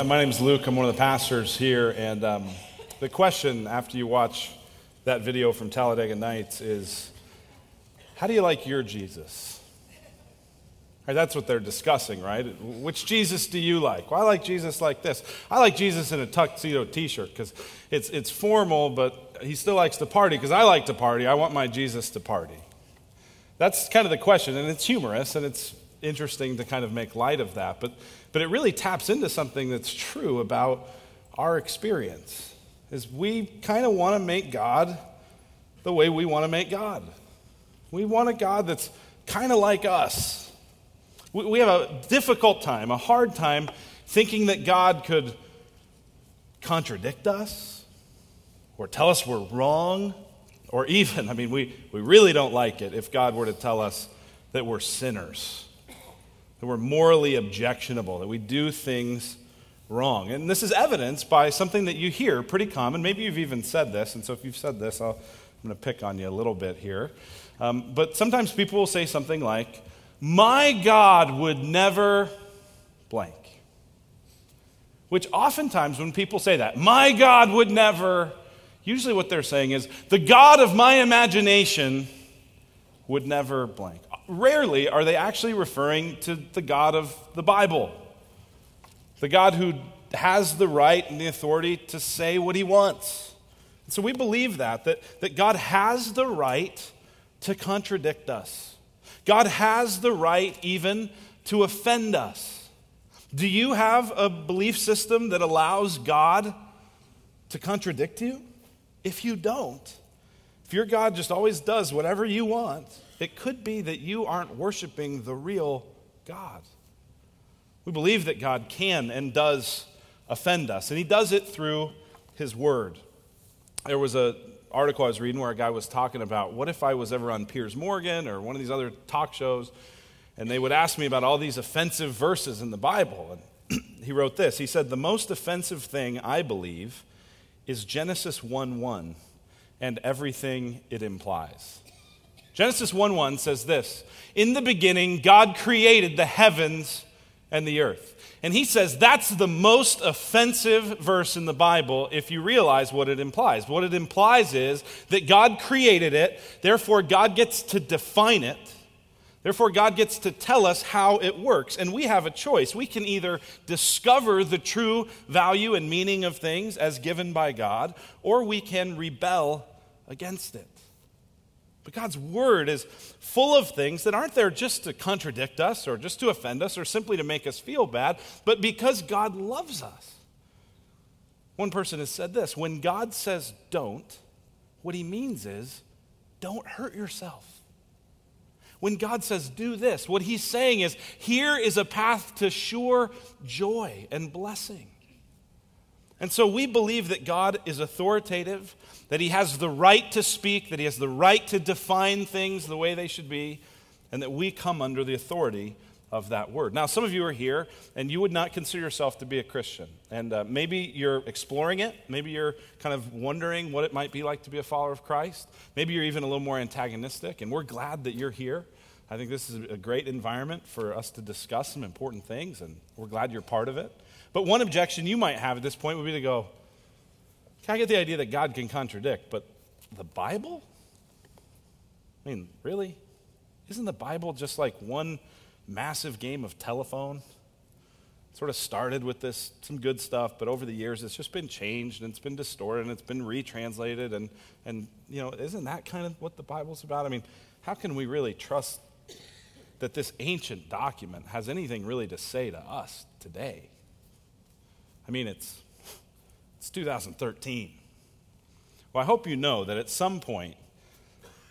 Uh, my name is Luke. I'm one of the pastors here. And um, the question after you watch that video from Talladega Nights is how do you like your Jesus? Right, that's what they're discussing, right? Which Jesus do you like? Well, I like Jesus like this. I like Jesus in a tuxedo t shirt because it's, it's formal, but he still likes to party because I like to party. I want my Jesus to party. That's kind of the question, and it's humorous and it's interesting to kind of make light of that, but, but it really taps into something that's true about our experience. Is we kind of want to make God the way we want to make God. We want a God that's kind of like us. We, we have a difficult time, a hard time thinking that God could contradict us or tell us we're wrong, or even, I mean, we, we really don't like it if God were to tell us that we're sinners that we're morally objectionable, that we do things wrong. And this is evidenced by something that you hear pretty common. Maybe you've even said this, and so if you've said this, I'll, I'm going to pick on you a little bit here. Um, but sometimes people will say something like, My God would never blank. Which oftentimes, when people say that, my God would never, usually what they're saying is, the God of my imagination would never blank rarely are they actually referring to the God of the Bible, the God who has the right and the authority to say what he wants. And so we believe that, that, that God has the right to contradict us. God has the right even to offend us. Do you have a belief system that allows God to contradict you? If you don't, if your God just always does whatever you want, it could be that you aren't worshiping the real God. We believe that God can and does offend us, and He does it through His Word. There was an article I was reading where a guy was talking about what if I was ever on Piers Morgan or one of these other talk shows, and they would ask me about all these offensive verses in the Bible. And he wrote this He said, The most offensive thing I believe is Genesis 1 1 and everything it implies. Genesis 1 1 says this In the beginning, God created the heavens and the earth. And he says that's the most offensive verse in the Bible if you realize what it implies. What it implies is that God created it, therefore, God gets to define it. Therefore, God gets to tell us how it works. And we have a choice. We can either discover the true value and meaning of things as given by God, or we can rebel against it. But God's word is full of things that aren't there just to contradict us or just to offend us or simply to make us feel bad, but because God loves us. One person has said this when God says don't, what he means is don't hurt yourself. When God says do this, what he's saying is here is a path to sure joy and blessing. And so we believe that God is authoritative, that He has the right to speak, that He has the right to define things the way they should be, and that we come under the authority of that word. Now, some of you are here and you would not consider yourself to be a Christian. And uh, maybe you're exploring it. Maybe you're kind of wondering what it might be like to be a follower of Christ. Maybe you're even a little more antagonistic. And we're glad that you're here. I think this is a great environment for us to discuss some important things, and we're glad you're part of it. But one objection you might have at this point would be to go, I get the idea that God can contradict, but the Bible? I mean, really? Isn't the Bible just like one massive game of telephone? It sort of started with this some good stuff, but over the years it's just been changed and it's been distorted and it's been retranslated and and you know, isn't that kind of what the Bible's about? I mean, how can we really trust that this ancient document has anything really to say to us today? I mean, it's, it's 2013. Well, I hope you know that at some point,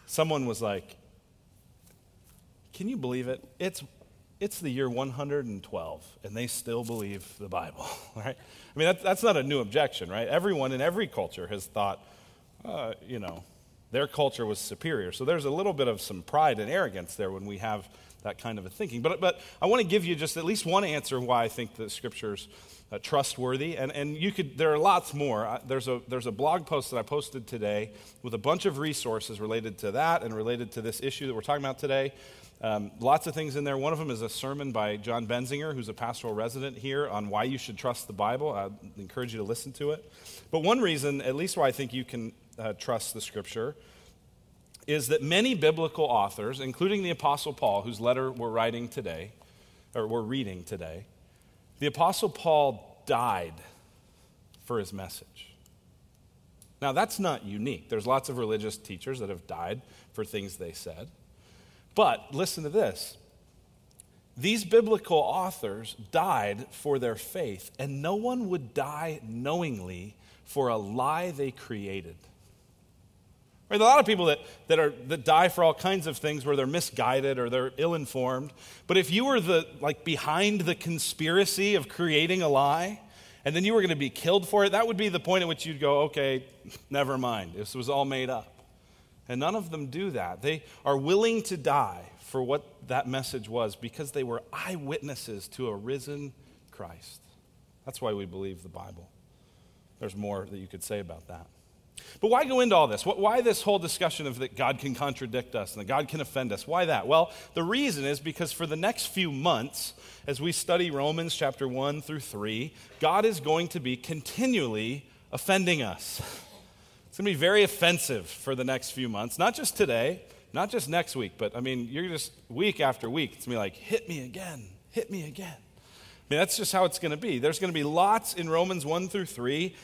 someone was like, Can you believe it? It's, it's the year 112, and they still believe the Bible, right? I mean, that, that's not a new objection, right? Everyone in every culture has thought, uh, you know, their culture was superior. So there's a little bit of some pride and arrogance there when we have that kind of a thinking. But, but I want to give you just at least one answer why I think the scriptures uh, trustworthy. And, and you could, there are lots more. Uh, there's, a, there's a blog post that I posted today with a bunch of resources related to that and related to this issue that we're talking about today. Um, lots of things in there. One of them is a sermon by John Benzinger, who's a pastoral resident here, on why you should trust the Bible. I encourage you to listen to it. But one reason, at least why I think you can uh, trust the scripture, is that many biblical authors, including the Apostle Paul, whose letter we're writing today, or we're reading today, the Apostle Paul died for his message. Now, that's not unique. There's lots of religious teachers that have died for things they said. But listen to this these biblical authors died for their faith, and no one would die knowingly for a lie they created. Right? A lot of people that, that, are, that die for all kinds of things where they're misguided or they're ill informed. But if you were the, like, behind the conspiracy of creating a lie, and then you were going to be killed for it, that would be the point at which you'd go, okay, never mind. This was all made up. And none of them do that. They are willing to die for what that message was because they were eyewitnesses to a risen Christ. That's why we believe the Bible. There's more that you could say about that. But why go into all this? Why this whole discussion of that God can contradict us and that God can offend us? Why that? Well, the reason is because for the next few months, as we study Romans chapter 1 through 3, God is going to be continually offending us. It's going to be very offensive for the next few months, not just today, not just next week, but I mean, you're just week after week, it's going to be like, hit me again, hit me again. I mean, that's just how it's going to be. There's going to be lots in Romans 1 through 3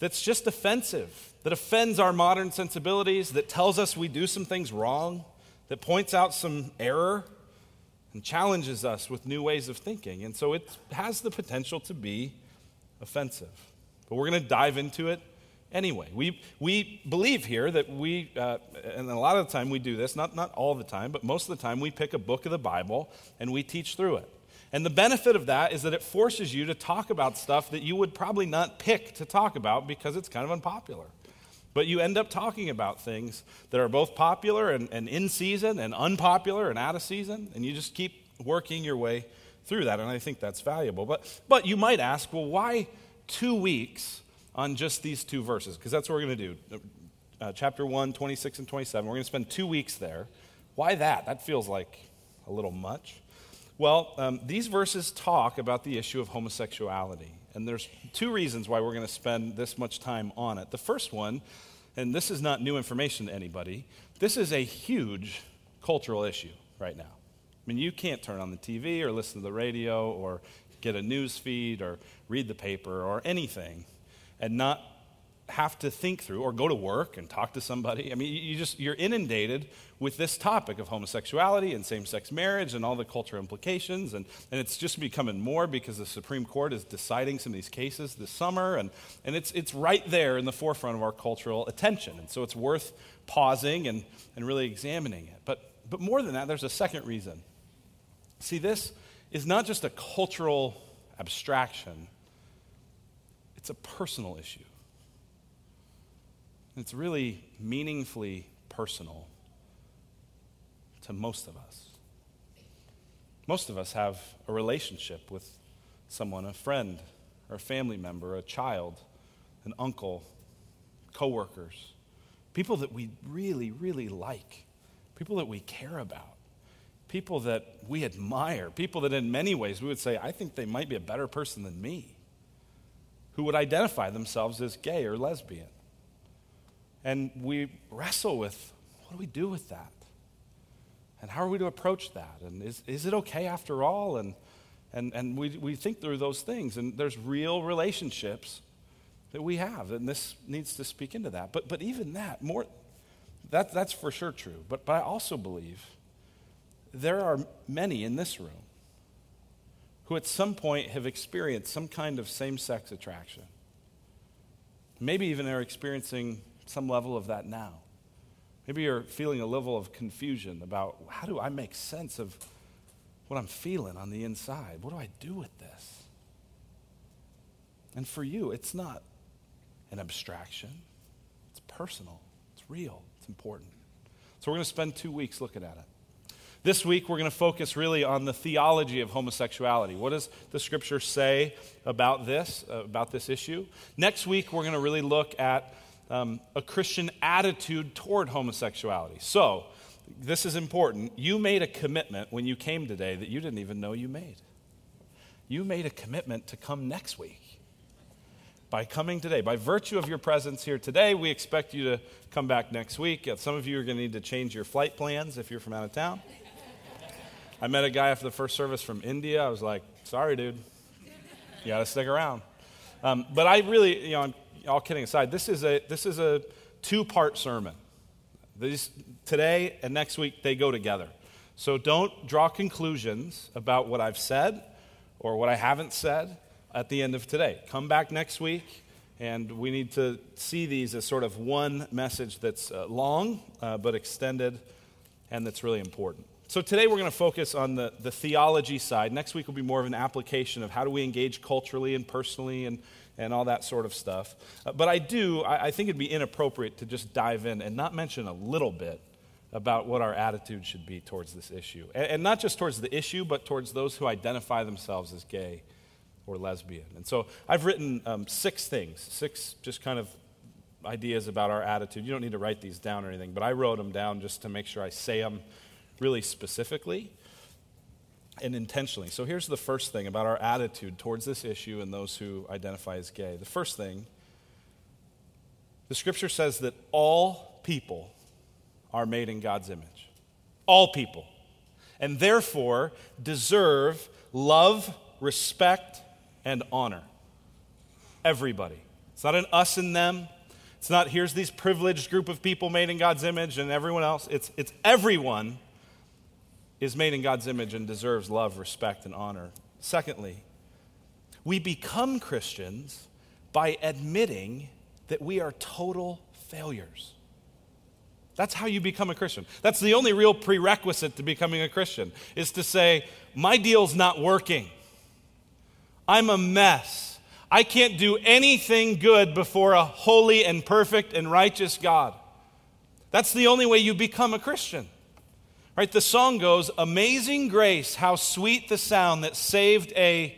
that's just offensive, that offends our modern sensibilities, that tells us we do some things wrong, that points out some error, and challenges us with new ways of thinking. And so it has the potential to be offensive. But we're going to dive into it anyway. We, we believe here that we, uh, and a lot of the time we do this, not, not all the time, but most of the time we pick a book of the Bible and we teach through it. And the benefit of that is that it forces you to talk about stuff that you would probably not pick to talk about because it's kind of unpopular. But you end up talking about things that are both popular and, and in season and unpopular and out of season, and you just keep working your way through that, and I think that's valuable. But, but you might ask, well, why two weeks on just these two verses? Because that's what we're going to do. Uh, chapter 1, 26 and 27. We're going to spend two weeks there. Why that? That feels like a little much. Well, um, these verses talk about the issue of homosexuality. And there's two reasons why we're going to spend this much time on it. The first one, and this is not new information to anybody, this is a huge cultural issue right now. I mean, you can't turn on the TV or listen to the radio or get a news feed or read the paper or anything and not have to think through or go to work and talk to somebody. I mean, you just you're inundated with this topic of homosexuality and same-sex marriage and all the cultural implications and, and it's just becoming more because the Supreme Court is deciding some of these cases this summer and, and it's it's right there in the forefront of our cultural attention. And so it's worth pausing and, and really examining it. But but more than that, there's a second reason. See, this is not just a cultural abstraction, it's a personal issue. It's really meaningfully personal to most of us. Most of us have a relationship with someone, a friend, or a family member, a child, an uncle, coworkers, people that we really, really like, people that we care about, people that we admire, people that in many ways we would say, I think they might be a better person than me, who would identify themselves as gay or lesbian. And we wrestle with what do we do with that? And how are we to approach that? And is, is it okay after all? And, and, and we, we think through those things. And there's real relationships that we have. And this needs to speak into that. But, but even that, more, that, that's for sure true. But, but I also believe there are many in this room who at some point have experienced some kind of same sex attraction. Maybe even are experiencing some level of that now. Maybe you're feeling a level of confusion about how do I make sense of what I'm feeling on the inside? What do I do with this? And for you, it's not an abstraction, it's personal, it's real, it's important. So we're going to spend two weeks looking at it. This week, we're going to focus really on the theology of homosexuality. What does the scripture say about this, uh, about this issue? Next week, we're going to really look at um, a Christian attitude toward homosexuality. So, this is important. You made a commitment when you came today that you didn't even know you made. You made a commitment to come next week by coming today. By virtue of your presence here today, we expect you to come back next week. Some of you are going to need to change your flight plans if you're from out of town. I met a guy after the first service from India. I was like, sorry, dude. You got to stick around. Um, but I really, you know, all kidding aside, this is a, this is a two part sermon. These, today and next week, they go together. So don't draw conclusions about what I've said or what I haven't said at the end of today. Come back next week, and we need to see these as sort of one message that's uh, long uh, but extended and that's really important. So today we're going to focus on the, the theology side. Next week will be more of an application of how do we engage culturally and personally and and all that sort of stuff. Uh, but I do, I, I think it'd be inappropriate to just dive in and not mention a little bit about what our attitude should be towards this issue. And, and, not just towards the issue, but towards those who identify themselves as gay or lesbian. And so I've written um, six things, six just kind of ideas about our attitude. You don't need to write these down or anything, but I wrote them down just to make sure I say them really specifically and intentionally. So here's the first thing about our attitude towards this issue and those who identify as gay. The first thing, the scripture says that all people are made in God's image. All people. And therefore deserve love, respect, and honor. Everybody. It's not an us and them. It's not here's these privileged group of people made in God's image and everyone else. It's, it's everyone is made in God's image and deserves love, respect, and honor. Secondly, we become Christians by admitting that we are total failures. That's how you become a Christian. That's the only real prerequisite to becoming a Christian is to say, my deal's not working. I'm a mess. I can't do anything good before a holy and perfect and righteous God. That's the only way you become a Christian. Right? The song goes, Amazing grace, how sweet the sound that saved a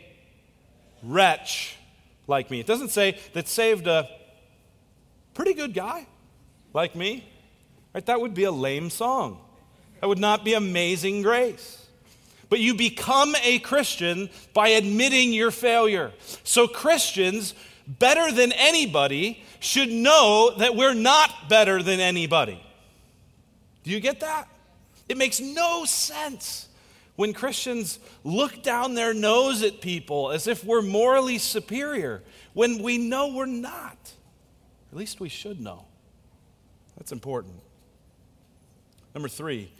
wretch like me. It doesn't say that saved a pretty good guy like me. Right? That would be a lame song. That would not be amazing grace. But you become a Christian by admitting your failure. So, Christians, better than anybody, should know that we're not better than anybody. Do you get that? It makes no sense when Christians look down their nose at people as if we're morally superior when we know we're not. At least we should know. That's important. Number three,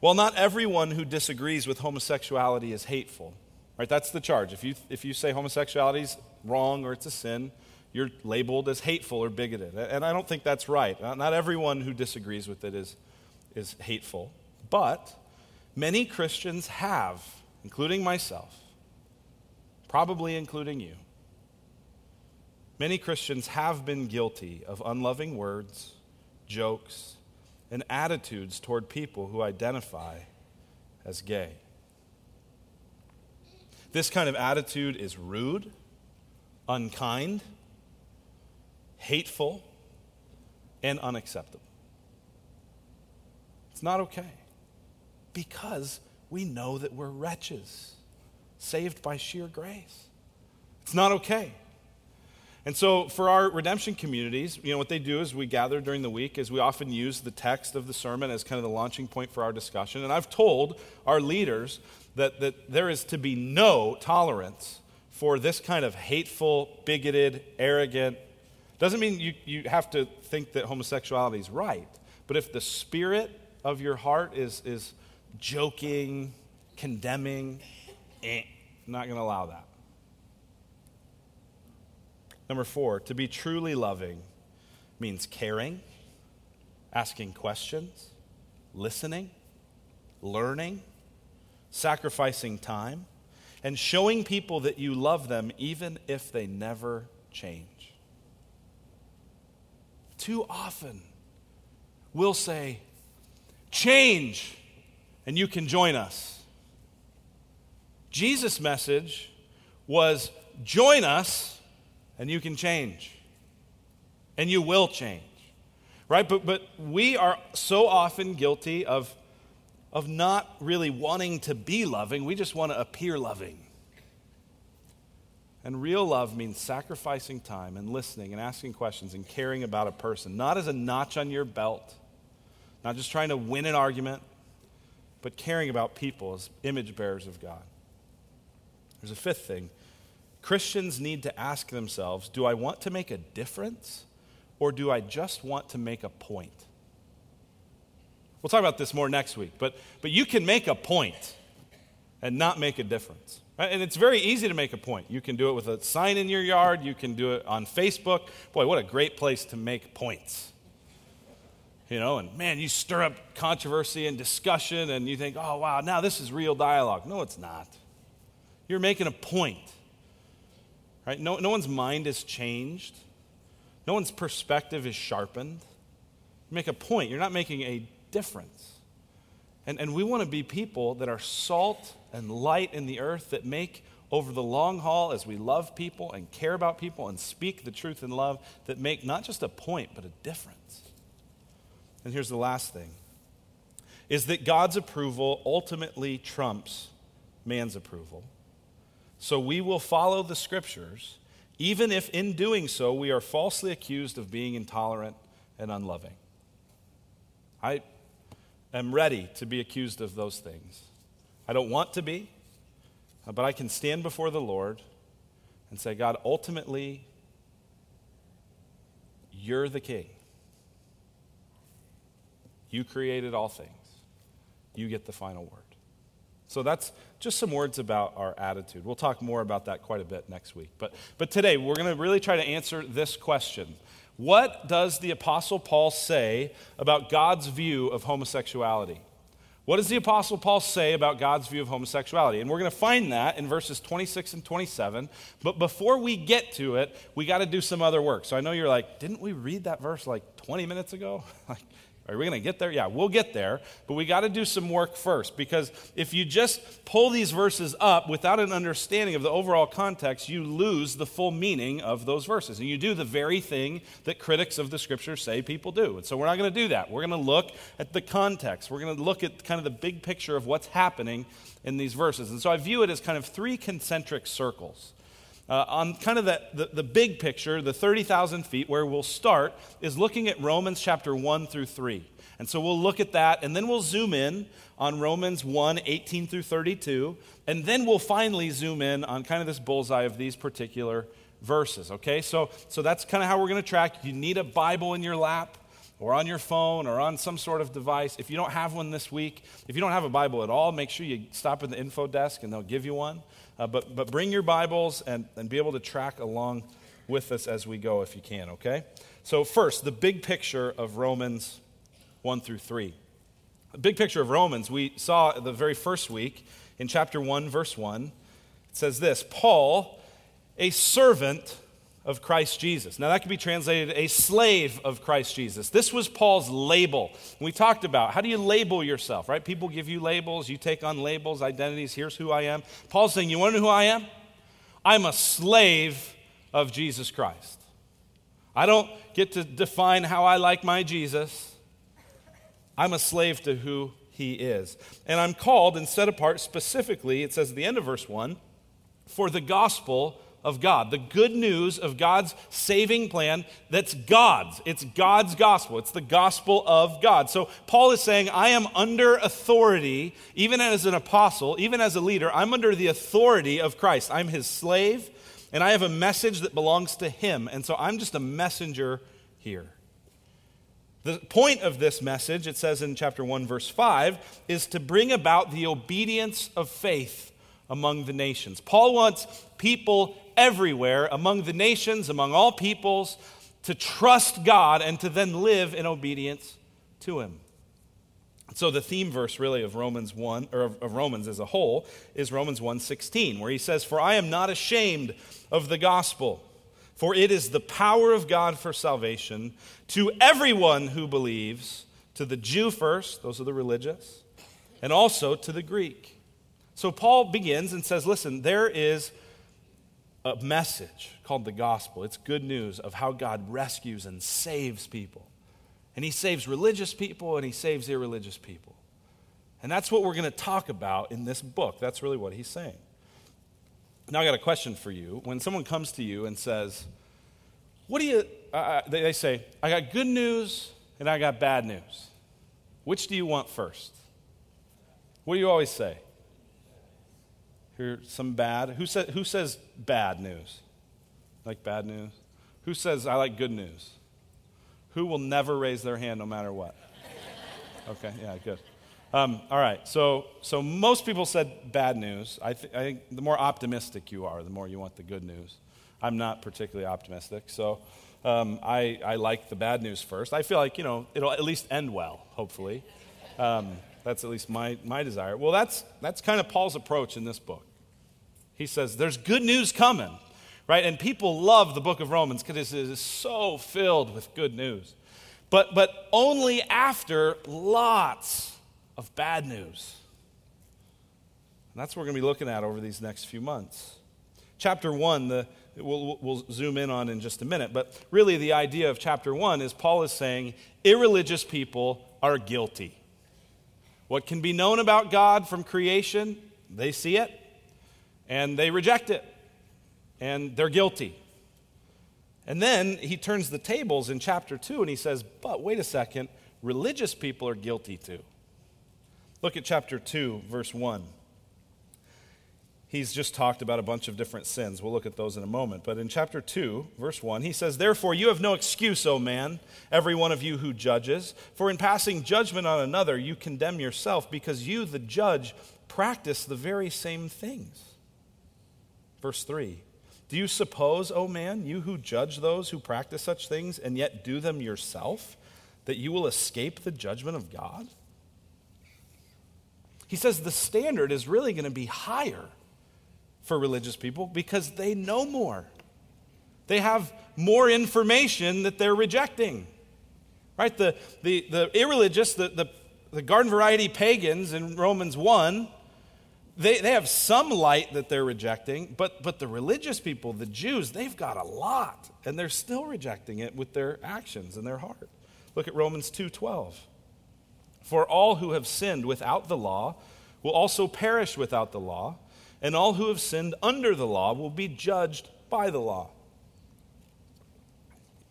while not everyone who disagrees with homosexuality is hateful, right? That's the charge. If you, if you say homosexuality is wrong or it's a sin, you're labeled as hateful or bigoted. And I don't think that's right. Not everyone who disagrees with it is, is hateful. But many Christians have, including myself, probably including you, many Christians have been guilty of unloving words, jokes, and attitudes toward people who identify as gay. This kind of attitude is rude, unkind, hateful, and unacceptable. It's not okay because we know that we're wretches, saved by sheer grace. It's not okay. And so, for our redemption communities, you know, what they do is we gather during the week, is we often use the text of the sermon as kind of the launching point for our discussion. And I've told our leaders that, that there is to be no tolerance for this kind of hateful, bigoted, arrogant. Doesn't mean you, you have to think that homosexuality is right, but if the spirit of your heart is, is joking, condemning. Eh, not going to allow that. Number four, to be truly loving means caring, asking questions, listening, learning, sacrificing time, and showing people that you love them even if they never change. Too often, we'll say, Change and you can join us. Jesus' message was join us and you can change. And you will change. Right? But, but we are so often guilty of of not really wanting to be loving, we just want to appear loving. And real love means sacrificing time and listening and asking questions and caring about a person, not as a notch on your belt, not just trying to win an argument, but caring about people as image bearers of God. There's a fifth thing Christians need to ask themselves do I want to make a difference or do I just want to make a point? We'll talk about this more next week, but, but you can make a point and not make a difference. And it's very easy to make a point. You can do it with a sign in your yard, you can do it on Facebook. Boy, what a great place to make points. You know, and man, you stir up controversy and discussion, and you think, oh, wow, now this is real dialogue. No, it's not. You're making a point. Right? No, no one's mind is changed, no one's perspective is sharpened. You make a point, you're not making a difference. And, and we want to be people that are salt and light in the earth that make over the long haul as we love people and care about people and speak the truth in love that make not just a point but a difference. And here's the last thing is that God's approval ultimately trumps man's approval. So we will follow the scriptures even if in doing so we are falsely accused of being intolerant and unloving. I am ready to be accused of those things. I don't want to be, but I can stand before the Lord and say, God, ultimately, you're the king. You created all things. You get the final word. So that's just some words about our attitude. We'll talk more about that quite a bit next week. But, but today, we're going to really try to answer this question What does the Apostle Paul say about God's view of homosexuality? What does the Apostle Paul say about God's view of homosexuality? And we're going to find that in verses 26 and 27. But before we get to it, we got to do some other work. So I know you're like, didn't we read that verse like 20 minutes ago? like, are we going to get there? Yeah, we'll get there. But we got to do some work first because if you just pull these verses up without an understanding of the overall context, you lose the full meaning of those verses. And you do the very thing that critics of the scripture say people do. And so we're not going to do that. We're going to look at the context. We're going to look at kind of the big picture of what's happening in these verses. And so I view it as kind of three concentric circles. Uh, on kind of the, the, the big picture, the 30,000 feet, where we'll start, is looking at Romans chapter 1 through 3. And so we'll look at that, and then we'll zoom in on Romans 1 18 through 32, and then we'll finally zoom in on kind of this bullseye of these particular verses, okay? So, so that's kind of how we're going to track. You need a Bible in your lap or on your phone or on some sort of device. If you don't have one this week, if you don't have a Bible at all, make sure you stop at the info desk and they'll give you one. Uh, but, but bring your Bibles and, and be able to track along with us as we go if you can, okay? So, first, the big picture of Romans 1 through 3. The big picture of Romans, we saw the very first week in chapter 1, verse 1. It says this Paul, a servant of Christ Jesus. Now, that could be translated a slave of Christ Jesus. This was Paul's label. We talked about how do you label yourself, right? People give you labels, you take on labels, identities. Here's who I am. Paul's saying, You want to know who I am? I'm a slave of Jesus Christ. I don't get to define how I like my Jesus. I'm a slave to who he is. And I'm called and set apart specifically, it says at the end of verse 1, for the gospel of God, the good news of God's saving plan that's God's. It's God's gospel. It's the gospel of God. So Paul is saying, I am under authority, even as an apostle, even as a leader, I'm under the authority of Christ. I'm his slave, and I have a message that belongs to him. And so I'm just a messenger here. The point of this message, it says in chapter 1, verse 5, is to bring about the obedience of faith among the nations. Paul wants people everywhere, among the nations, among all peoples, to trust God and to then live in obedience to Him. So the theme verse really of Romans 1 or of Romans as a whole is Romans 1:16 where he says for I am not ashamed of the gospel for it is the power of God for salvation to everyone who believes to the Jew first those are the religious and also to the Greek. So Paul begins and says listen there is a message called the gospel. It's good news of how God rescues and saves people. And he saves religious people and he saves irreligious people. And that's what we're going to talk about in this book. That's really what he's saying. Now, I got a question for you. When someone comes to you and says, What do you, uh, they, they say, I got good news and I got bad news. Which do you want first? What do you always say? Hear some bad? Who, say, who says bad news? Like bad news? Who says I like good news? Who will never raise their hand no matter what? Okay, yeah, good. Um, all right, so, so most people said bad news. I, th- I think the more optimistic you are, the more you want the good news. I'm not particularly optimistic, so um, I, I like the bad news first. I feel like, you know, it'll at least end well, hopefully. Um, that's at least my, my desire. Well, that's, that's kind of Paul's approach in this book. He says, There's good news coming, right? And people love the book of Romans because it is so filled with good news. But, but only after lots of bad news. And that's what we're going to be looking at over these next few months. Chapter 1, the, we'll, we'll zoom in on in just a minute, but really the idea of chapter 1 is Paul is saying irreligious people are guilty. What can be known about God from creation, they see it and they reject it, and they're guilty. And then he turns the tables in chapter 2 and he says, But wait a second, religious people are guilty too. Look at chapter 2, verse 1. He's just talked about a bunch of different sins. We'll look at those in a moment. But in chapter 2, verse 1, he says, Therefore, you have no excuse, O man, every one of you who judges. For in passing judgment on another, you condemn yourself, because you, the judge, practice the very same things. Verse 3 Do you suppose, O man, you who judge those who practice such things and yet do them yourself, that you will escape the judgment of God? He says the standard is really going to be higher for religious people because they know more. They have more information that they're rejecting. Right? The, the, the irreligious, the, the, the garden variety pagans in Romans 1, they, they have some light that they're rejecting, but, but the religious people, the Jews, they've got a lot, and they're still rejecting it with their actions and their heart. Look at Romans 2:12. For all who have sinned without the law will also perish without the law and all who have sinned under the law will be judged by the law.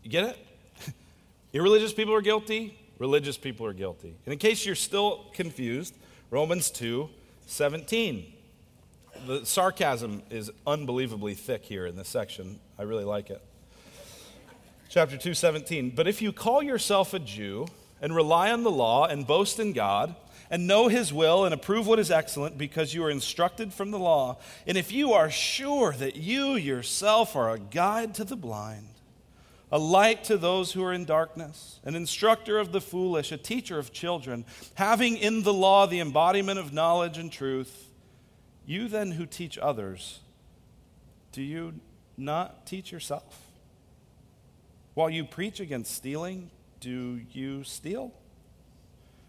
You get it? Irreligious people are guilty, religious people are guilty. And in case you're still confused, Romans 2 17. The sarcasm is unbelievably thick here in this section. I really like it. Chapter 2 17. But if you call yourself a Jew and rely on the law and boast in God, and know his will and approve what is excellent because you are instructed from the law. And if you are sure that you yourself are a guide to the blind, a light to those who are in darkness, an instructor of the foolish, a teacher of children, having in the law the embodiment of knowledge and truth, you then who teach others, do you not teach yourself? While you preach against stealing, do you steal?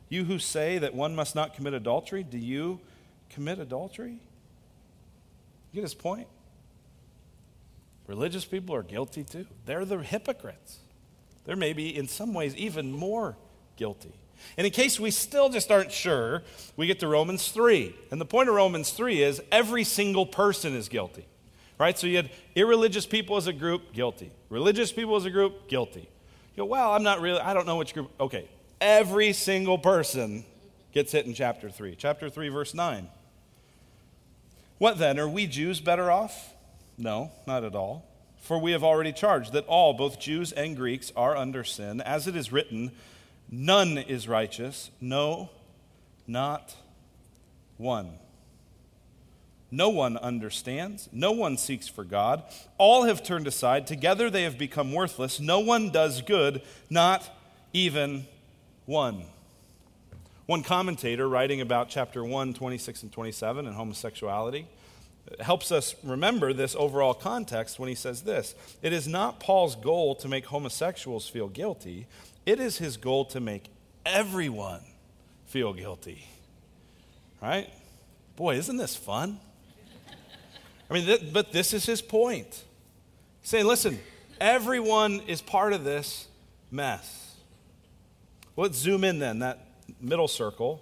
You who say that one must not commit adultery, do you commit adultery? You get his point? Religious people are guilty too. They're the hypocrites. They're maybe in some ways even more guilty. And in case we still just aren't sure, we get to Romans 3. And the point of Romans 3 is every single person is guilty. Right? So you had irreligious people as a group, guilty. Religious people as a group, guilty. You go, well, I'm not really, I don't know which group. Okay, Every single person gets hit in chapter 3. Chapter 3, verse 9. What then? Are we Jews better off? No, not at all. For we have already charged that all, both Jews and Greeks, are under sin. As it is written, none is righteous, no, not one. No one understands. No one seeks for God. All have turned aside. Together they have become worthless. No one does good, not even one. One commentator writing about chapter 1, 26 and 27 and homosexuality uh, helps us remember this overall context when he says this It is not Paul's goal to make homosexuals feel guilty, it is his goal to make everyone feel guilty. Right? Boy, isn't this fun? I mean, th- but this is his point. Saying, listen, everyone is part of this mess. Let's zoom in then, that middle circle.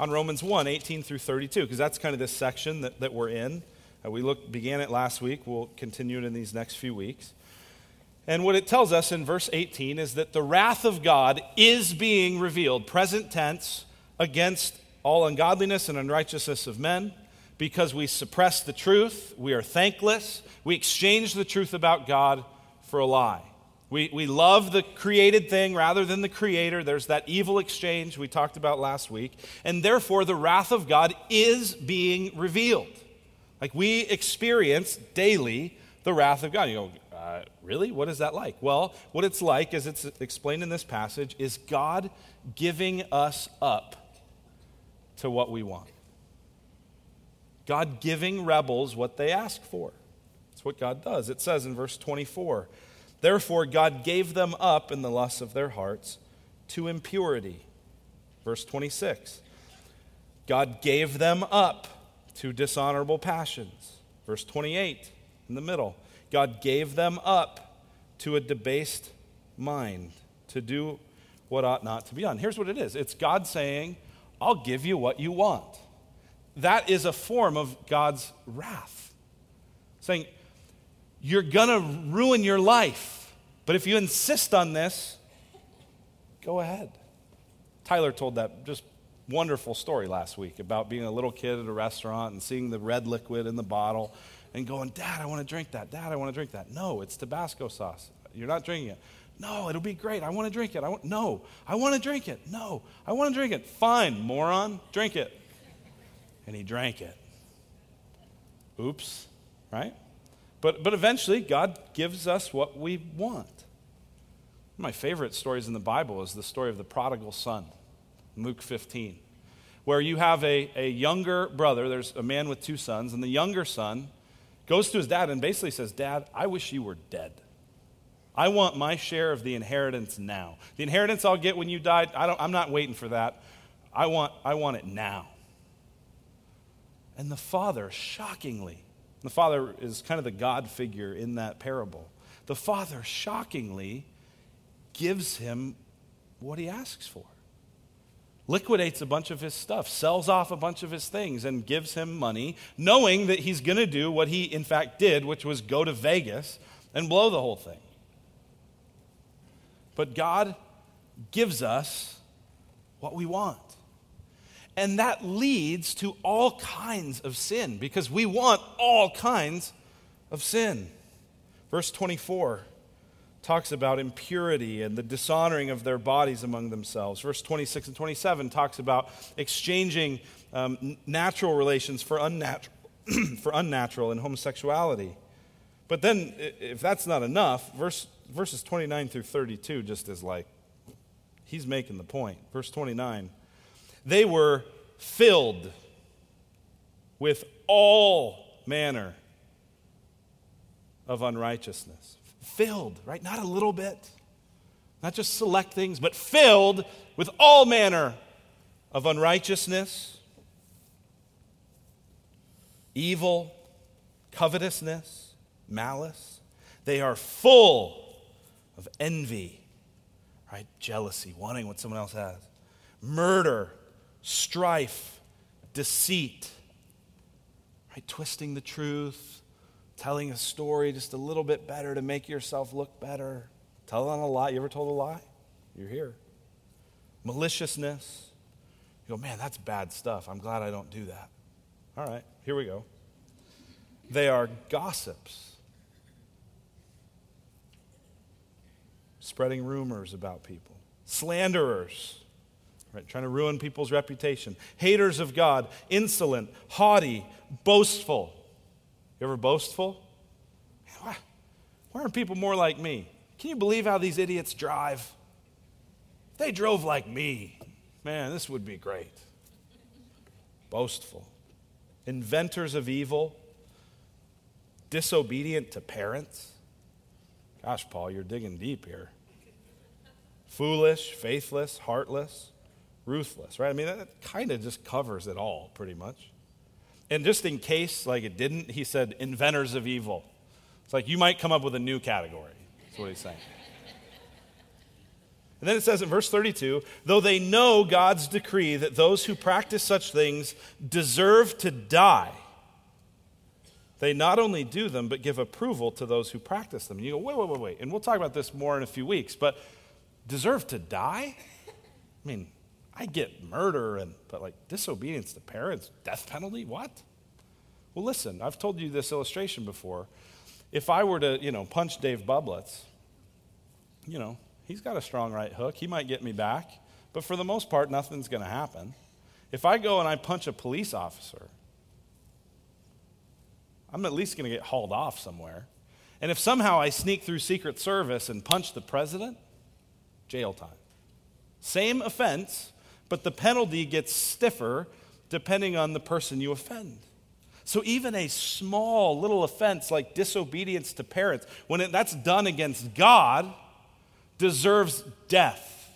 on Romans 1 18 through 32, because that's kind of this section that, that we're in. Uh, we look, began it last week. We'll continue it in these next few weeks. And what it tells us in verse 18 is that the wrath of God is being revealed, present tense, against all ungodliness and unrighteousness of men because we suppress the truth, we are thankless, we exchange the truth about God for a lie. We, we love the created thing rather than the creator. There's that evil exchange we talked about last week. And therefore, the wrath of God is being revealed. Like we experience daily the wrath of God. You go, uh, really? What is that like? Well, what it's like, as it's explained in this passage, is God giving us up to what we want. God giving rebels what they ask for. That's what God does. It says in verse 24 Therefore, God gave them up in the lusts of their hearts to impurity. Verse 26 God gave them up to dishonorable passions. Verse 28 in the middle God gave them up to a debased mind to do what ought not to be done. Here's what it is it's God saying, I'll give you what you want. That is a form of God's wrath. Saying, You're going to ruin your life, but if you insist on this, go ahead. Tyler told that just wonderful story last week about being a little kid at a restaurant and seeing the red liquid in the bottle and going, Dad, I want to drink that. Dad, I want to drink that. No, it's Tabasco sauce. You're not drinking it. No, it'll be great. I want to drink it. I want, no, I want to drink it. No, I want to drink it. Fine, moron, drink it. And he drank it. Oops, right? But, but eventually, God gives us what we want. One of my favorite stories in the Bible is the story of the prodigal son, Luke 15, where you have a, a younger brother. There's a man with two sons, and the younger son goes to his dad and basically says, Dad, I wish you were dead. I want my share of the inheritance now. The inheritance I'll get when you die, I I'm not waiting for that. I want, I want it now. And the father, shockingly, the father is kind of the God figure in that parable. The father, shockingly, gives him what he asks for. Liquidates a bunch of his stuff, sells off a bunch of his things, and gives him money, knowing that he's going to do what he, in fact, did, which was go to Vegas and blow the whole thing. But God gives us what we want. And that leads to all kinds of sin because we want all kinds of sin. Verse 24 talks about impurity and the dishonoring of their bodies among themselves. Verse 26 and 27 talks about exchanging um, natural relations for unnatural, for unnatural and homosexuality. But then, if that's not enough, verse verses 29 through 32 just is like, he's making the point. Verse 29 they were filled with all manner of unrighteousness. Filled, right? Not a little bit, not just select things, but filled with all manner of unrighteousness, evil, covetousness, malice. They are full of envy, right? Jealousy, wanting what someone else has, murder, strife, deceit, right? Twisting the truth, telling a story just a little bit better to make yourself look better, telling a lie. You ever told a lie? You're here. Maliciousness. You go, man, that's bad stuff. I'm glad I don't do that. All right, here we go. They are gossips spreading rumors about people, slanderers, right, trying to ruin people's reputation, haters of God, insolent, haughty, boastful. You ever boastful? Why, aren't people more like me? Can you believe how these idiots drive? If they drove like me, man, this would be great. Boastful. Inventors of evil, disobedient to parents Gosh, Paul, you're digging deep here. Foolish, faithless, heartless, ruthless, right? I mean, that kind of just covers it all, pretty much. And just in case, like it didn't, he said, inventors of evil. It's like you might come up with a new category. That's what he's saying. And then it says in verse 32 though they know God's decree that those who practice such things deserve to die, they not only do them, but give approval to those who practice them. And you go, wait, wait, wait, wait. And we'll talk about this more in a few weeks, but deserve to die? I mean, I get murder and but like disobedience to parents, death penalty, what? Well, listen, I've told you this illustration before. If I were to, you know, punch Dave Bublitz, you know, he's got a strong right hook. He might get me back, but for the most part, nothing's going to happen. If I go and I punch a police officer, I'm at least going to get hauled off somewhere. And if somehow I sneak through Secret Service and punch the president, jail time. Same offense, but the penalty gets stiffer depending on the person you offend. So even a small little offense like disobedience to parents, when it, that's done against God, deserves death.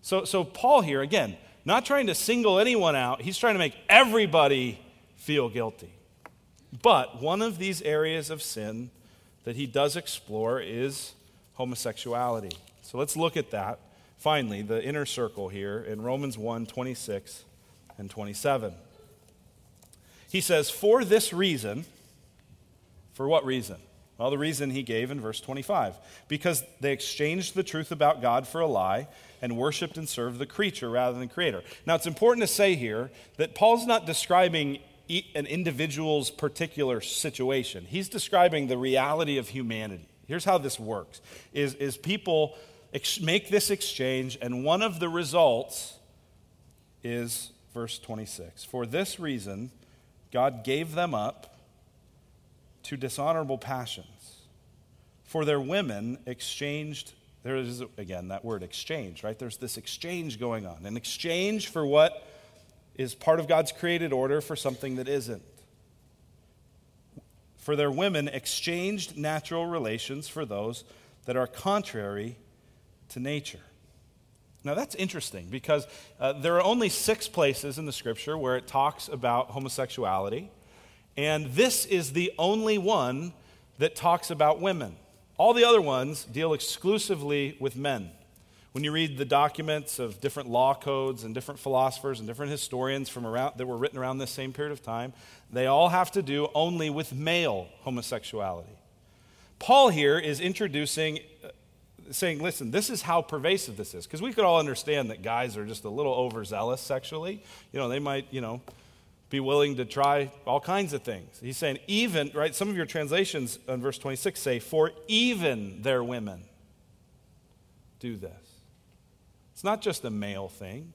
So, so Paul here, again, not trying to single anyone out, he's trying to make everybody feel guilty. But one of these areas of sin that he does explore is homosexuality. So let's look at that. Finally, the inner circle here in Romans 1 26 and 27. He says, For this reason, for what reason? Well, the reason he gave in verse 25 because they exchanged the truth about God for a lie and worshiped and served the creature rather than creator. Now, it's important to say here that Paul's not describing an individual's particular situation. He's describing the reality of humanity. Here's how this works is, is people ex- make this exchange, and one of the results is verse 26. For this reason, God gave them up to dishonorable passions. For their women exchanged, there is, again, that word exchange, right? There's this exchange going on. An exchange for what is part of God's created order for something that isn't. For their women exchanged natural relations for those that are contrary to nature. Now, that's interesting because uh, there are only six places in the scripture where it talks about homosexuality, and this is the only one that talks about women. All the other ones deal exclusively with men. When you read the documents of different law codes and different philosophers and different historians from around, that were written around this same period of time, they all have to do only with male homosexuality. Paul here is introducing, uh, saying, listen, this is how pervasive this is. Because we could all understand that guys are just a little overzealous sexually. You know, they might, you know, be willing to try all kinds of things. He's saying, even, right? Some of your translations on verse 26 say, for even their women do this. It's not just a male thing.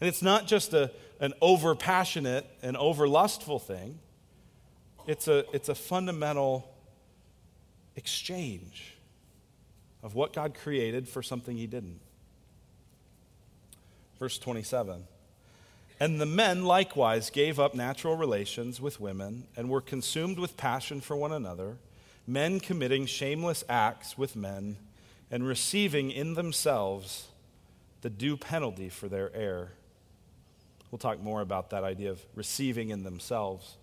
And it's not just a, an over passionate and over lustful thing. It's a, it's a fundamental exchange of what God created for something He didn't. Verse 27 And the men likewise gave up natural relations with women and were consumed with passion for one another, men committing shameless acts with men and receiving in themselves the due penalty for their error. We'll talk more about that idea of receiving in themselves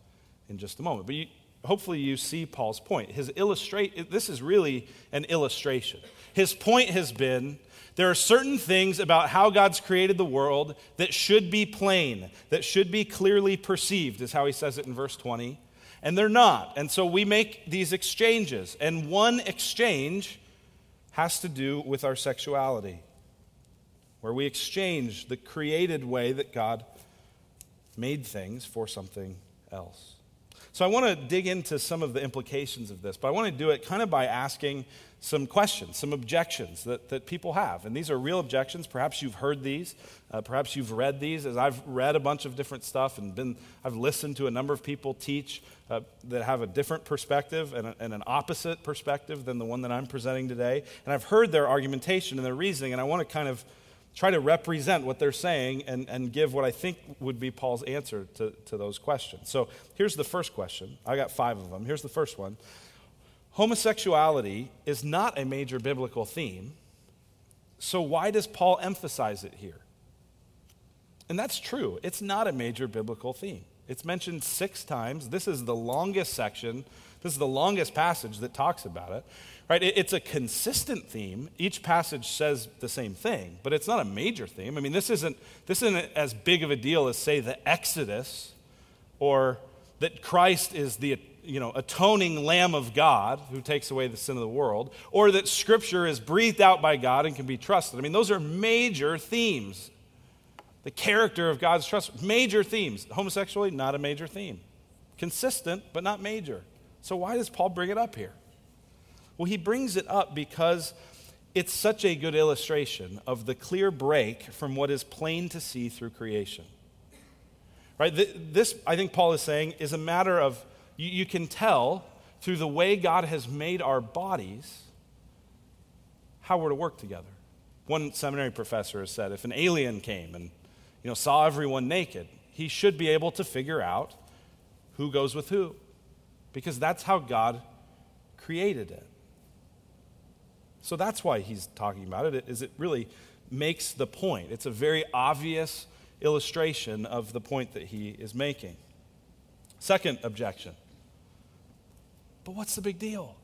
in just a moment. But you, hopefully you see Paul's point. His illustrate this is really an illustration. His point has been there are certain things about how God's created the world that should be plain, that should be clearly perceived, is how he says it in verse 20. And they're not. And so we make these exchanges. And one exchange has to do with our sexuality where we exchange the created way that God made things for something else. So I want to dig into some of the implications of this, but I want to do it kind of by asking some questions, some objections that, that people have. And these are real objections. Perhaps you've heard these. Uh, perhaps you've read these. As I've read a bunch of different stuff and been, I've listened to a number of people teach uh, that have a different perspective and, a, and an opposite perspective than the one that I'm presenting today. And I've heard their argumentation and their reasoning, and I want to kind of try to represent what they're saying and, and give what I think would be Paul's answer to, to those questions. So here's the first question. I got five of them. Here's the first one Homosexuality is not a major biblical theme, so why does Paul emphasize it here? And that's true. It's not a major biblical theme. It's mentioned six times. This is the longest section This is the longest passage that talks about it. Right? It's a consistent theme. Each passage says the same thing, but it's not a major theme. I mean, this isn't, this isn't as big of a deal as, say, the Exodus or that Christ is the you know, atoning Lamb of God who takes away the sin of the world, or that Scripture is breathed out by God and can be trusted. I mean, those are major themes. The character of God's trust, major themes. Homosexuality, not a major theme. Consistent, but not major. So, why does Paul bring it up here? Well, he brings it up because it's such a good illustration of the clear break from what is plain to see through creation. Right? This, I think Paul is saying, is a matter of you, can tell through the way God has made our bodies how we're to work together. One seminary professor has said if an alien came and you know, saw everyone naked, he should be able to figure out who goes with who because that's how God created it. So that's why he's talking about it, is it really makes the point. It's a very obvious illustration of the point that he is making. Second objection. But what's the big deal?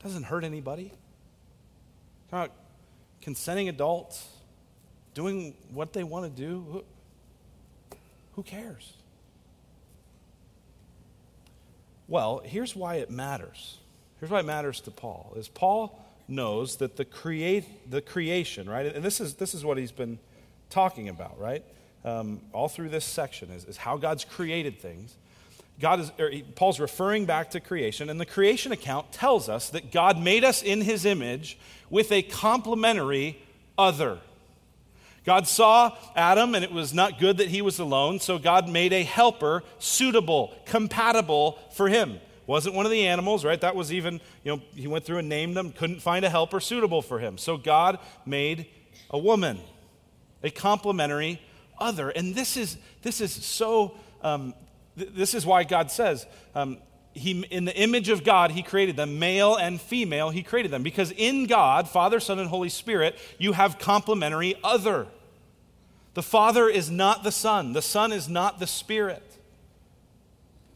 Doesn't hurt anybody. Not consenting adults doing what they want to do. Who cares? Well, here's why it matters. Here's why it matters to Paul. Is Paul knows that the create the creation, right? And this is this is what he's been talking about, right? Um, all through this section is, is how God's created things. God is, he, Paul's referring back to creation, and the creation account tells us that God made us in his image with a complementary other. God saw Adam, and it was not good that he was alone, so God made a helper suitable, compatible for him. Wasn't one of the animals, right? That was even, you know, he went through and named them, couldn't find a helper suitable for him. So God made a woman, a complementary other. And this is, this is so um, this is why God says, um, he, in the image of God, He created them, male and female, He created them. Because in God, Father, Son, and Holy Spirit, you have complementary other. The Father is not the Son, the Son is not the Spirit.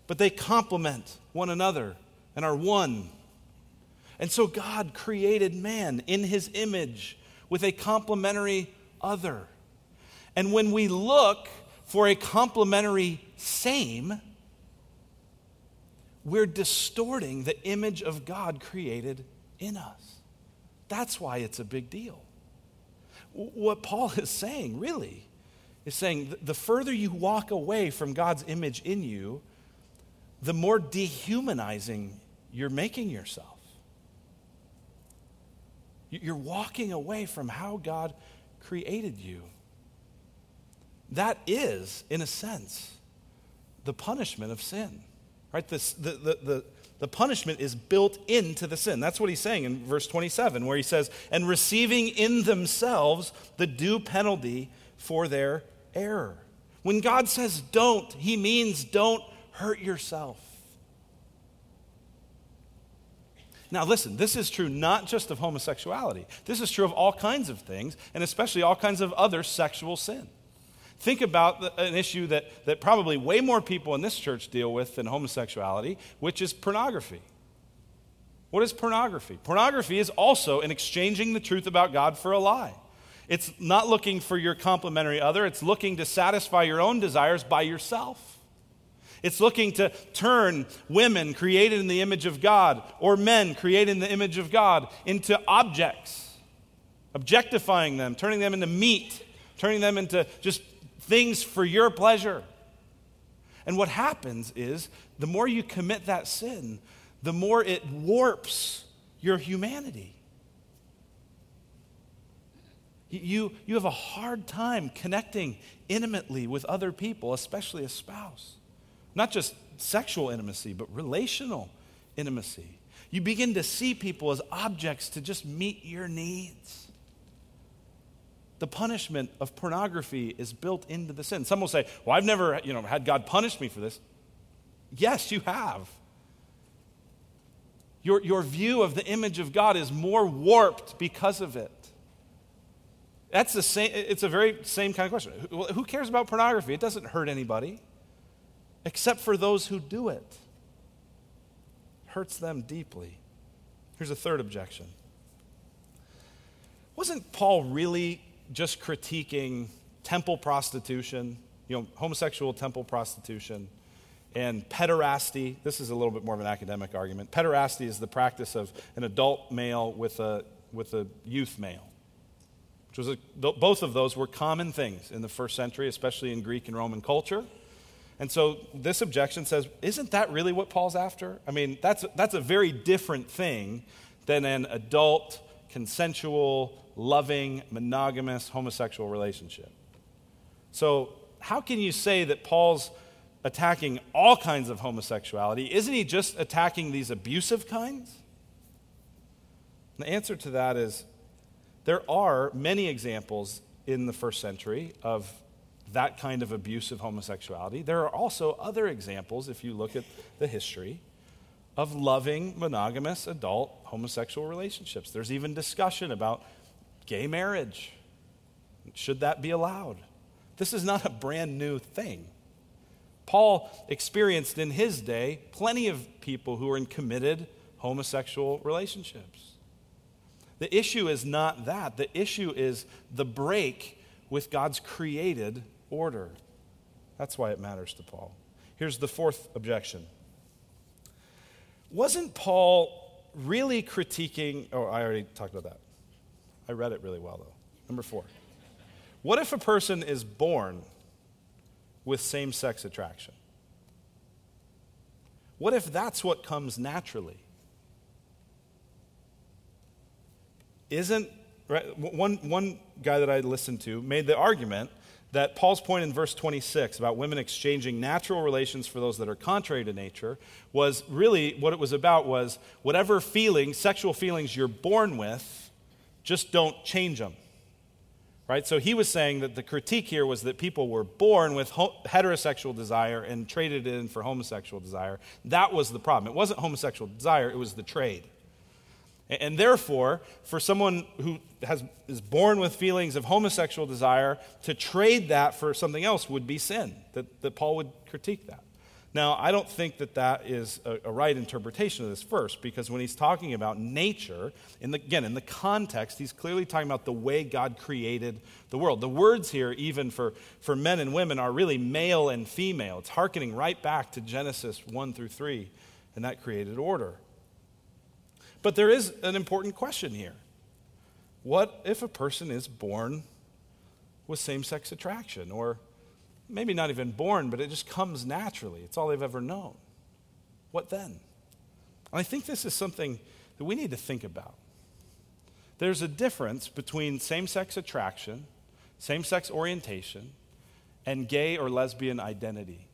But they complement one another and are one. And so God created man in His image with a complementary other. And when we look for a complementary same, we're distorting the image of God created in us. That's why it's a big deal. What Paul is saying, really, is saying the further you walk away from God's image in you, the more dehumanizing you're making yourself. You're walking away from how God created you. That is, in a sense, the punishment of sin. Right? This, the, the, the, the punishment is built into the sin. That's what he's saying in verse 27, where he says, and receiving in themselves the due penalty for their error. When God says don't, he means don't hurt yourself. Now, listen, this is true not just of homosexuality. This is true of all kinds of things, and especially all kinds of other sexual sin. Think about an issue that, that probably way more people in this church deal with than homosexuality, which is pornography. What is pornography? Pornography is also an exchanging the truth about God for a lie. It's not looking for your complementary other, it's looking to satisfy your own desires by yourself. It's looking to turn women created in the image of God or men created in the image of God into objects, objectifying them, turning them into meat, turning them into just things for your pleasure. And what happens is the more you commit that sin, the more it warps your humanity. You, you have a hard time connecting intimately with other people, especially a spouse. Not just sexual intimacy, but relational intimacy. You begin to see people as objects to just meet your needs the punishment of pornography is built into the sin. Some will say, Well, I've never you know, had God punish me for this. Yes, you have. Your, your view of the image of God is more warped because of it. That's the same, it's a very same kind of question. Who, who cares about pornography? It doesn't hurt anybody, except for those who do it. hurts them deeply. Here's a third objection. Wasn't Paul really just critiquing temple prostitution, you know, homosexual temple prostitution, and pederasty? This is a little bit more of an academic argument. Pederasty is the practice of an adult male with a, with a youth male. Which was a, both of those were common things in the first century, especially in Greek and Roman culture. And so this objection says, isn't that really what Paul's after? I mean, that's, that's a very different thing than an adult, consensual, loving, monogamous, homosexual relationship. So, how can you say that Paul's attacking all kinds of homosexuality? Isn't he just attacking these abusive kinds? the answer to that is there are many examples in the first century of that kind of abusive homosexuality. There are also other examples, if you look at the history, of loving, monogamous, adult homosexual relationships. There's even discussion about gay marriage. Should that be allowed? This is not a brand new thing. Paul experienced in his day plenty of people who were in committed homosexual relationships. The issue is not that. The issue is the break with God's created order. That's why it matters to Paul. Here's the fourth objection. Wasn't Paul really critiquing? Oh, I already talked about that. I read it really well, though. Number four. What if a person is born with same sex attraction? What if that's what comes naturally? Isn't, right, one, one guy that I listened to made the argument that Paul's point in verse 26 about women exchanging natural relations for those that are contrary to nature was really what it was about was whatever feelings, sexual feelings you're born with, just don't change them. Right? So he was saying that the critique here was that people were born with heterosexual desire and traded in for homosexual desire. That was the problem. It wasn't homosexual desire, it was the trade. And therefore, for someone who has, is born with feelings of homosexual desire, to trade that for something else would be sin, that, that Paul would critique that. Now, I don't think that that is a, a right interpretation of this verse because when he's talking about nature, in the, again, in the context, he's clearly talking about the way God created the world. The words here, even for, for men and women, are really male and female. It's hearkening right back to Genesis 1 through 3 and that created order. But there is an important question here. What if a person is born with same sex attraction? Or maybe not even born, but it just comes naturally. It's all they've ever known. What then? And I think this is something that we need to think about. There's a difference between same sex attraction, same sex orientation, and gay or lesbian identity.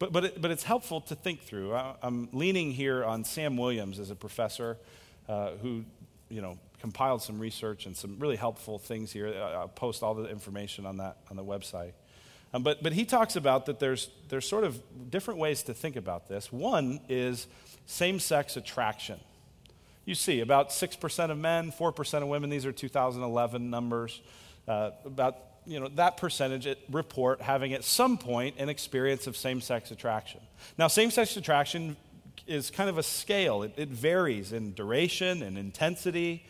But, but, it, but it's helpful to think through. I, am leaning here on Sam Williams as a professor uh, who, you know, compiled some research and some really helpful things here. I'll post all the information on that on the website. Um, but, but he talks about that there's, there's sort of different ways to think about this. One is same sex attraction. You see, about 6% of men, 4% of women, these are 2011 numbers. Uh, about you know, that percentage report having at some point an experience of same sex attraction. Now, same sex attraction is kind of a scale, it, it varies in duration and intensity.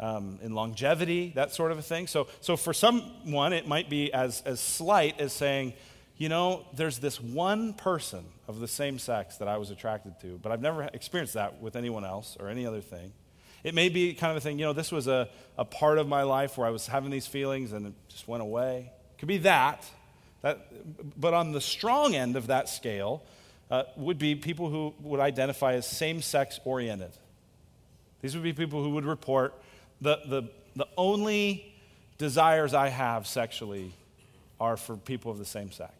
Um, in longevity, that sort of a thing. So, so for someone, it might be as, as slight as saying, you know, there's this one person of the same sex that I was attracted to, but I've never experienced that with anyone else or any other thing. It may be kind of a thing, you know, this was a, a part of my life where I was having these feelings and it just went away. Could be that. that but on the strong end of that scale uh, would be people who would identify as same sex oriented. These would be people who would report the, the, the only desires I have sexually are for people of the same sex.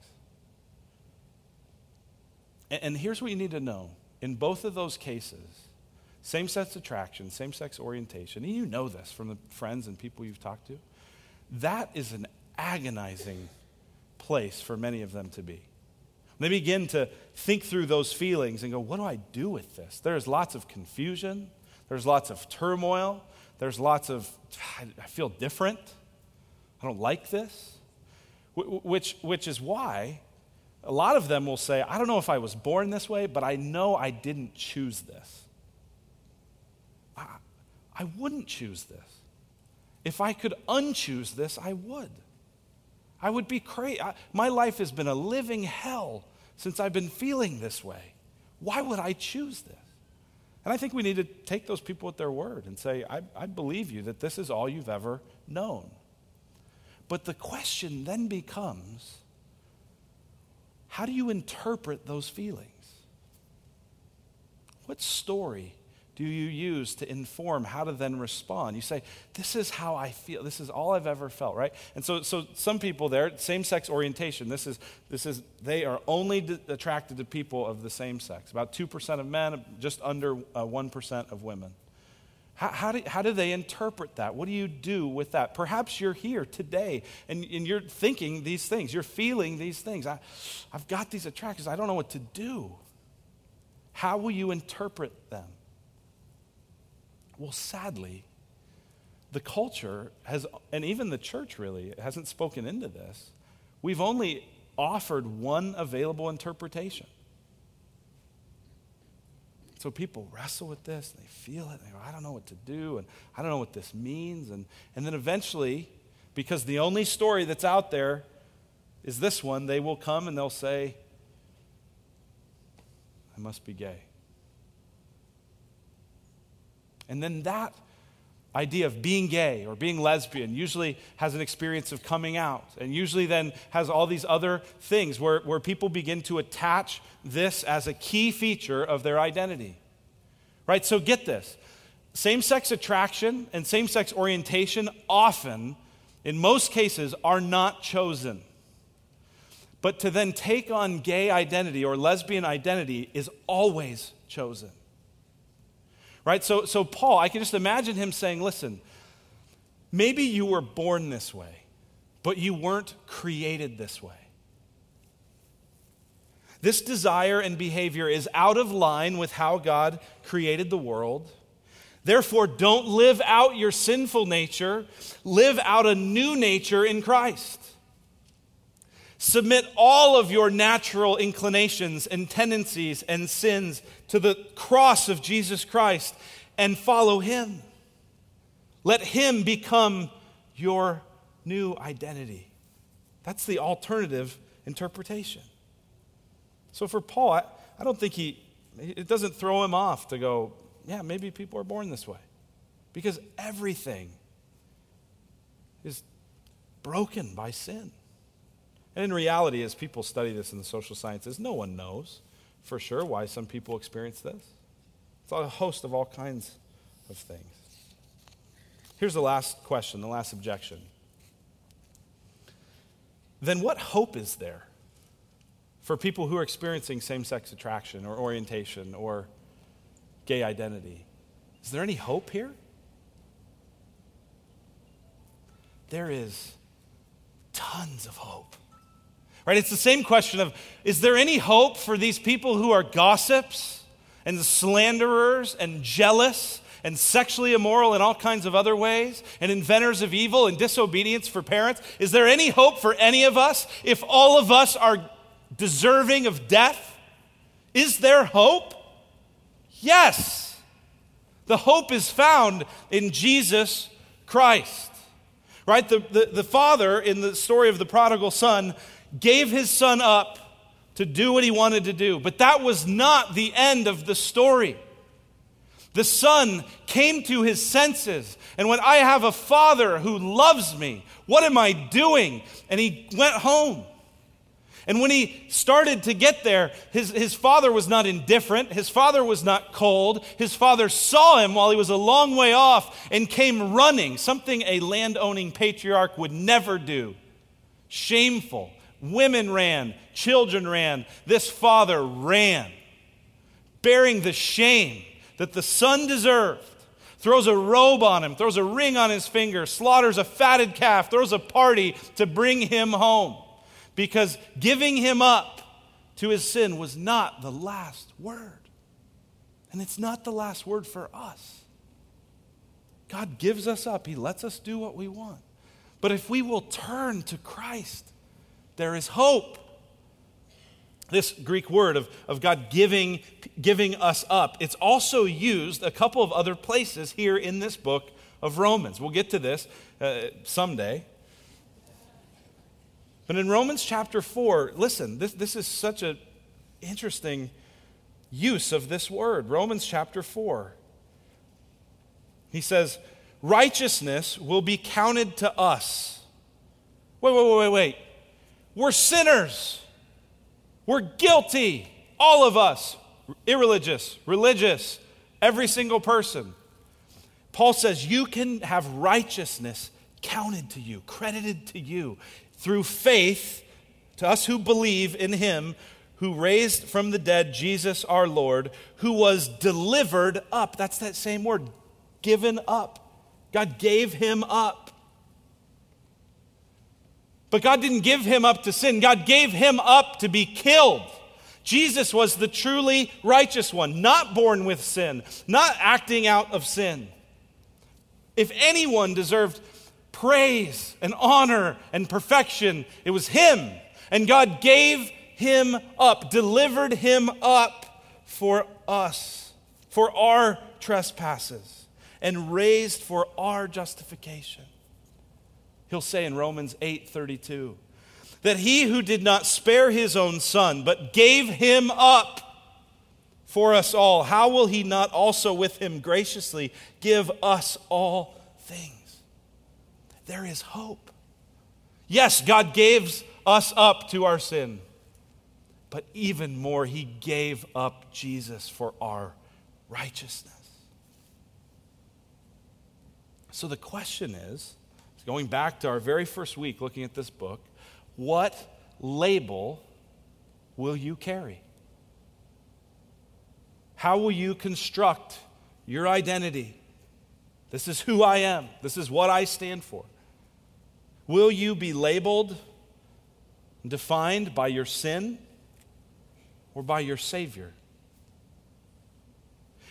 And, and here's what you need to know in both of those cases, same sex attraction, same sex orientation, and you know this from the friends and people you've talked to, that is an agonizing place for many of them to be. They begin to think through those feelings and go, what do I do with this? There's lots of confusion, there's lots of turmoil, there's lots of, I feel different, I don't like this. Which, which is why a lot of them will say, I don't know if I was born this way, but I know I didn't choose this. I, wouldn't choose this. If I could unchoose this, I would. I would be crazy. My life has been a living hell since I've been feeling this way. Why would I choose this? And I think we need to take those people at their word and say, I, I believe you that this is all you've ever known. But the question then becomes how do you interpret those feelings? What story do you use to inform how to then respond? You say, This is how I feel. This is all I've ever felt, right? And so, so some people there, same sex orientation, this is, this is, they are only d- attracted to people of the same sex. About 2% of men, just under uh, 1% of women. How, how, do, how do they interpret that? What do you do with that? Perhaps you're here today and, and you're thinking these things, you're feeling these things. I, I've got these attractions, I don't know what to do. How will you interpret them? Well, sadly, the culture has, and even the church really, hasn't spoken into this. We've only offered one available interpretation. So people wrestle with this, and they feel it, and they go, I don't know what to do, and I don't know what this means. And, and then eventually, because the only story that's out there is this one, they will come and they'll say, I must be gay. And then that idea of being gay or being lesbian usually has an experience of coming out and usually then has all these other things where, where people begin to attach this as a key feature of their identity. Right? So get this same sex attraction and same sex orientation often, in most cases, are not chosen. But to then take on gay identity or lesbian identity is always chosen. Right? So, so Paul, I can just imagine him saying, listen, maybe you were born this way, but you weren't created this way. This desire and behavior is out of line with how God created the world. Therefore, don't live out your sinful nature, live out a new nature in Christ. Submit all of your natural inclinations and tendencies and sins to the cross of Jesus Christ and follow Him. Let Him become your new identity. That's the alternative interpretation. So for Paul, I, I don't think he, it doesn't throw him off to go, yeah, maybe people are born this way. Because everything is broken by sin. And in reality, as people study this in the social sciences, no one knows for sure why some people experience this. It's a host of all kinds of things. Here's the last question, the last objection. Then what hope is there for people who are experiencing same sex attraction or orientation or gay identity? Is there any hope here? There is tons of hope. Right? It's the same question of is there any hope for these people who are gossips and slanderers and jealous and sexually immoral in all kinds of other ways and inventors of evil and disobedience for parents? Is there any hope for any of us if all of us are deserving of death? Is there hope? Yes. The hope is found in Jesus Christ. Right? The, the, the father in the story of the prodigal son gave his son up to do what he wanted to do. But that was not the end of the story. The son came to his senses. And when I have a father who loves me, what am I doing? And he went home. And when he started to get there, his, his father was not indifferent. His father was not cold. His father saw him while he was a long way off and came running, something a landowning patriarch would never do. Shameful. Women ran, children ran. This father ran, bearing the shame that the son deserved. Throws a robe on him, throws a ring on his finger, slaughters a fatted calf, throws a party to bring him home. Because giving him up to his sin was not the last word. And it's not the last word for us. God gives us up, He lets us do what we want. But if we will turn to Christ, there is hope. this Greek word of, of God giving, giving us up, it's also used a couple of other places here in this book of Romans. We'll get to this uh, someday. But in Romans chapter 4, listen, this, this is such an interesting use of this word. Romans chapter 4. He says, Righteousness will be counted to us. Wait, wait, wait, wait, wait. We're sinners. We're guilty. All of us. Irreligious, religious, every single person. Paul says you can have righteousness counted to you, credited to you through faith to us who believe in him who raised from the dead Jesus our Lord, who was delivered up. That's that same word, given up. God gave him up. But God didn't give him up to sin, God gave him up to be killed. Jesus was the truly righteous one, not born with sin, not acting out of sin. If anyone deserved praise and honor and perfection, it was him. And God gave him up, delivered him up for us, for our trespasses, and raised for our justification. He'll say in Romans 8:32 that he who did not spare his own son but gave him up for us all, how will he not also with him graciously give us all things? There is hope. Yes, God gives us up to our sin. But even more, he gave up Jesus for our righteousness. So the question is going back to our very first week looking at this book, what label will you carry? How will you construct your identity? This is who I am. This is what I stand for. Will you be labeled, defined by your sin? or by your Savior?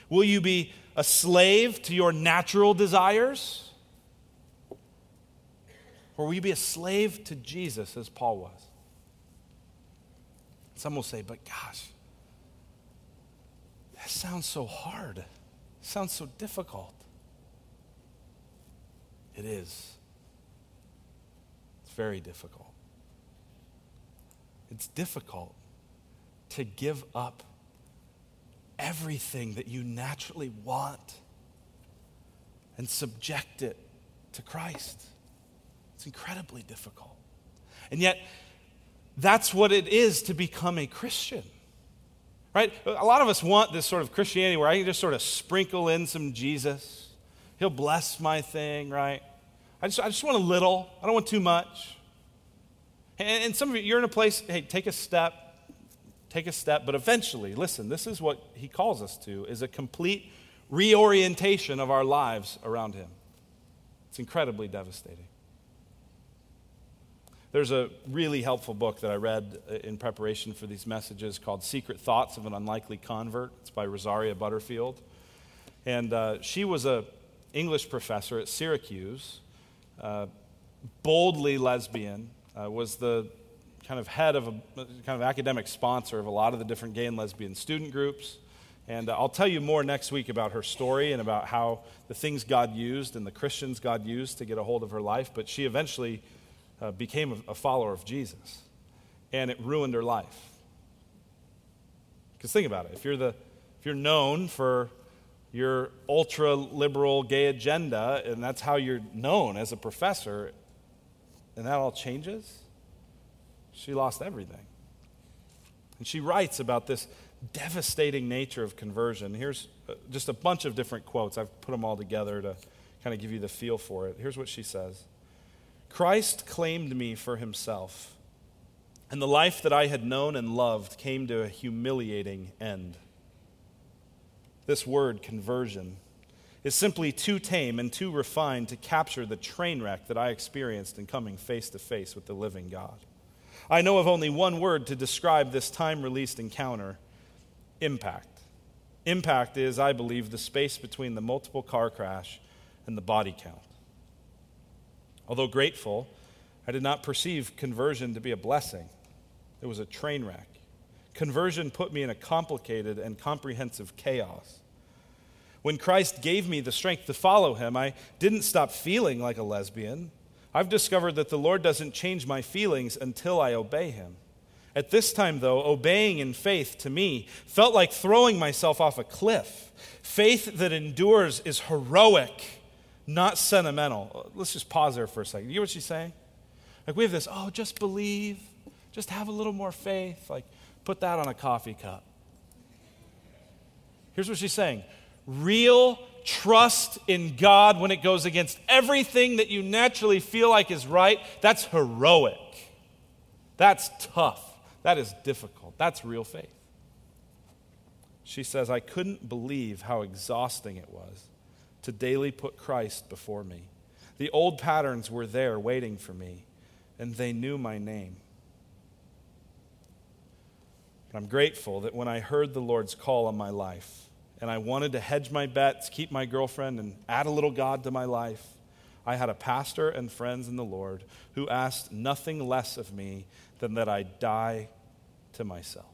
Will you be a slave to your natural desires? Or will you be a slave to Jesus as Paul was? Some will say, but gosh, that sounds so hard. It sounds so difficult. It is. It's very difficult. It's difficult to give up everything that you naturally want and subject it to Christ. It's incredibly difficult. And yet, that's what it is to become a Christian. Right? A lot of us want this sort of Christianity where I can just sort of sprinkle in some Jesus. He'll bless my thing, right? I just, I just want a little. I don't want too much. And, and some of you, you're in a place, hey, take a step take a step, but eventually, listen, this is what he calls us to is a complete reorientation of our lives around him. It's incredibly devastating. There's a really helpful book that I read uh, in preparation for these messages called Secret Thoughts of an Unlikely Convert. It's by Rosaria Butterfield. And uh, she was a English professor at Syracuse, uh, boldly lesbian, uh, was the kind of head of a kind of academic sponsor of a lot of the different gay and lesbian student groups. And uh, I'll tell you more next week about her story and about how the things God used and the Christians God used to get a hold of her life. But she eventually uh, became a, a follower of Jesus, and it ruined her life. Because think about it: if you're the if you're known for your ultra liberal gay agenda, and that's how you're known as a professor, and that all changes, she lost everything. And she writes about this devastating nature of conversion. Here's uh, just a bunch of different quotes. I've put them all together to kind of give you the feel for it. Here's what she says Christ claimed me for himself, and the life that I had known and loved came to a humiliating end. This word, conversion, is simply too tame and too refined to capture the train wreck that I experienced in coming face to face with the living God. I know of only one word to describe this time released encounter impact. Impact is, I believe, the space between the multiple car crash and the body count. Although grateful, I did not perceive conversion to be a blessing, it was a train wreck. Conversion put me in a complicated and comprehensive chaos. When Christ gave me the strength to follow him, I didn't stop feeling like a lesbian. I've discovered that the Lord doesn't change my feelings until I obey him. At this time, though, obeying in faith to me felt like throwing myself off a cliff. Faith that endures is heroic, not sentimental. Let's just pause there for a second. You hear what she's saying? Like, we have this, oh, just believe, just have a little more faith. Like, put that on a coffee cup. Here's what she's saying real trust in God when it goes against everything that you naturally feel like is right, that's heroic. That's tough. That is difficult. That's real faith. She says, I couldn't believe how exhausting it was to daily put Christ before me. The old patterns were there waiting for me, and they knew my name. But I'm grateful that when I heard the Lord's call on my life, and I wanted to hedge my bets, keep my girlfriend, and add a little God to my life, I had a pastor and friends in the Lord who asked nothing less of me than that I die to myself.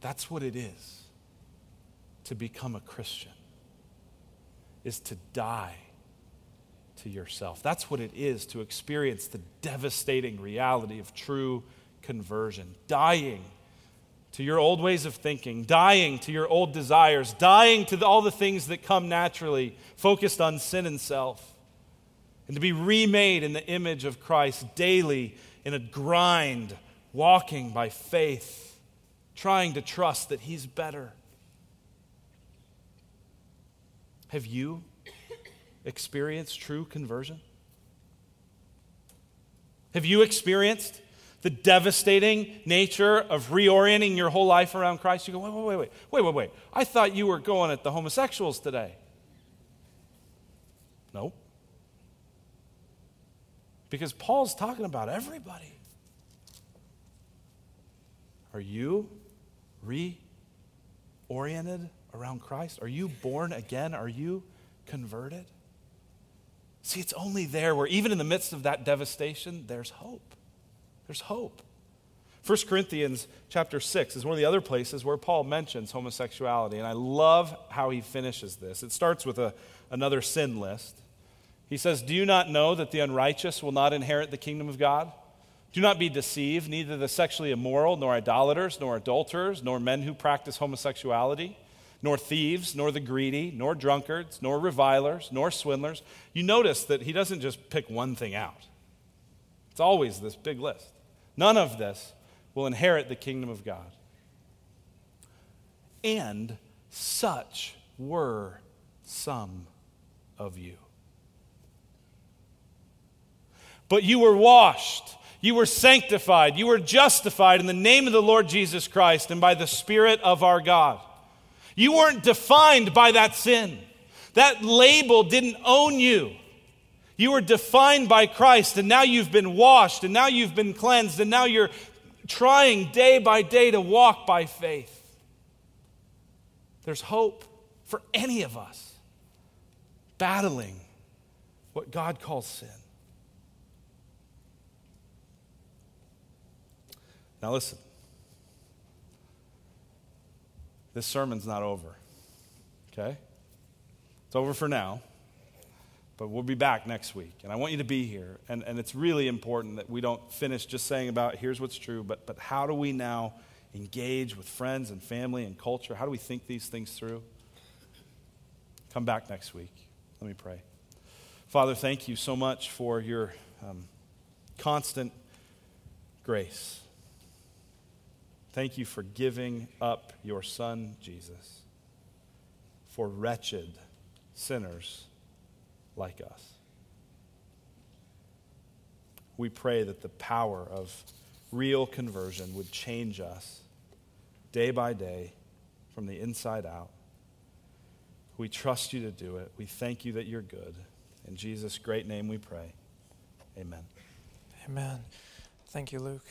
That's what it is to become a Christian, is to die to yourself. That's what it is to experience the devastating reality of true conversion, dying to your old ways of thinking, dying to your old desires, dying to the, all the things that come naturally, focused on sin and self, and to be remade in the image of Christ daily in a grind, walking by faith, trying to trust that He's better. Have you experienced true conversion? Have you experienced the devastating nature of reorienting your whole life around Christ, you go, wait, wait, wait, wait, wait, wait, wait. I thought you were going at the homosexuals today. Nope. Because Paul's talking about everybody. Are you reoriented around Christ? Are you born again? Are you converted? See, it's only there where, even in the midst of that devastation, there's hope. There's hope. 1 Corinthians chapter 6 is one of the other places where Paul mentions homosexuality, and I love how he finishes this. It starts with a, another sin list. He says, Do you not know that the unrighteous will not inherit the kingdom of God? Do not be deceived, neither the sexually immoral, nor idolaters, nor adulterers, nor men who practice homosexuality, nor thieves, nor the greedy, nor drunkards, nor revilers, nor swindlers. You notice that he doesn't just pick one thing out, it's always this big list. None of this will inherit the kingdom of God. And such were some of you. But you were washed, you were sanctified, you were justified in the name of the Lord Jesus Christ and by the Spirit of our God. You weren't defined by that sin. That label didn't own you. You were defined by Christ, and now you've been washed, and now you've been cleansed, and now you're trying day by day to walk by faith. There's hope for any of us battling what God calls sin. Now, listen. This sermon's not over, okay? It's over for now. But we'll be back next week. And I want you to be here. And, and it's really important that we don't finish just saying about here's what's true, but, but how do we now engage with friends and family and culture? How do we think these things through? Come back next week. Let me pray. Father, thank you so much for your um, constant grace. Thank you for giving up your son, Jesus, for wretched sinners like us. We pray that the power of real conversion would change us day by day from the inside out. We trust you to do it. We thank you that you're good. In Jesus' great name we pray. Amen. Amen. Thank you, Luke.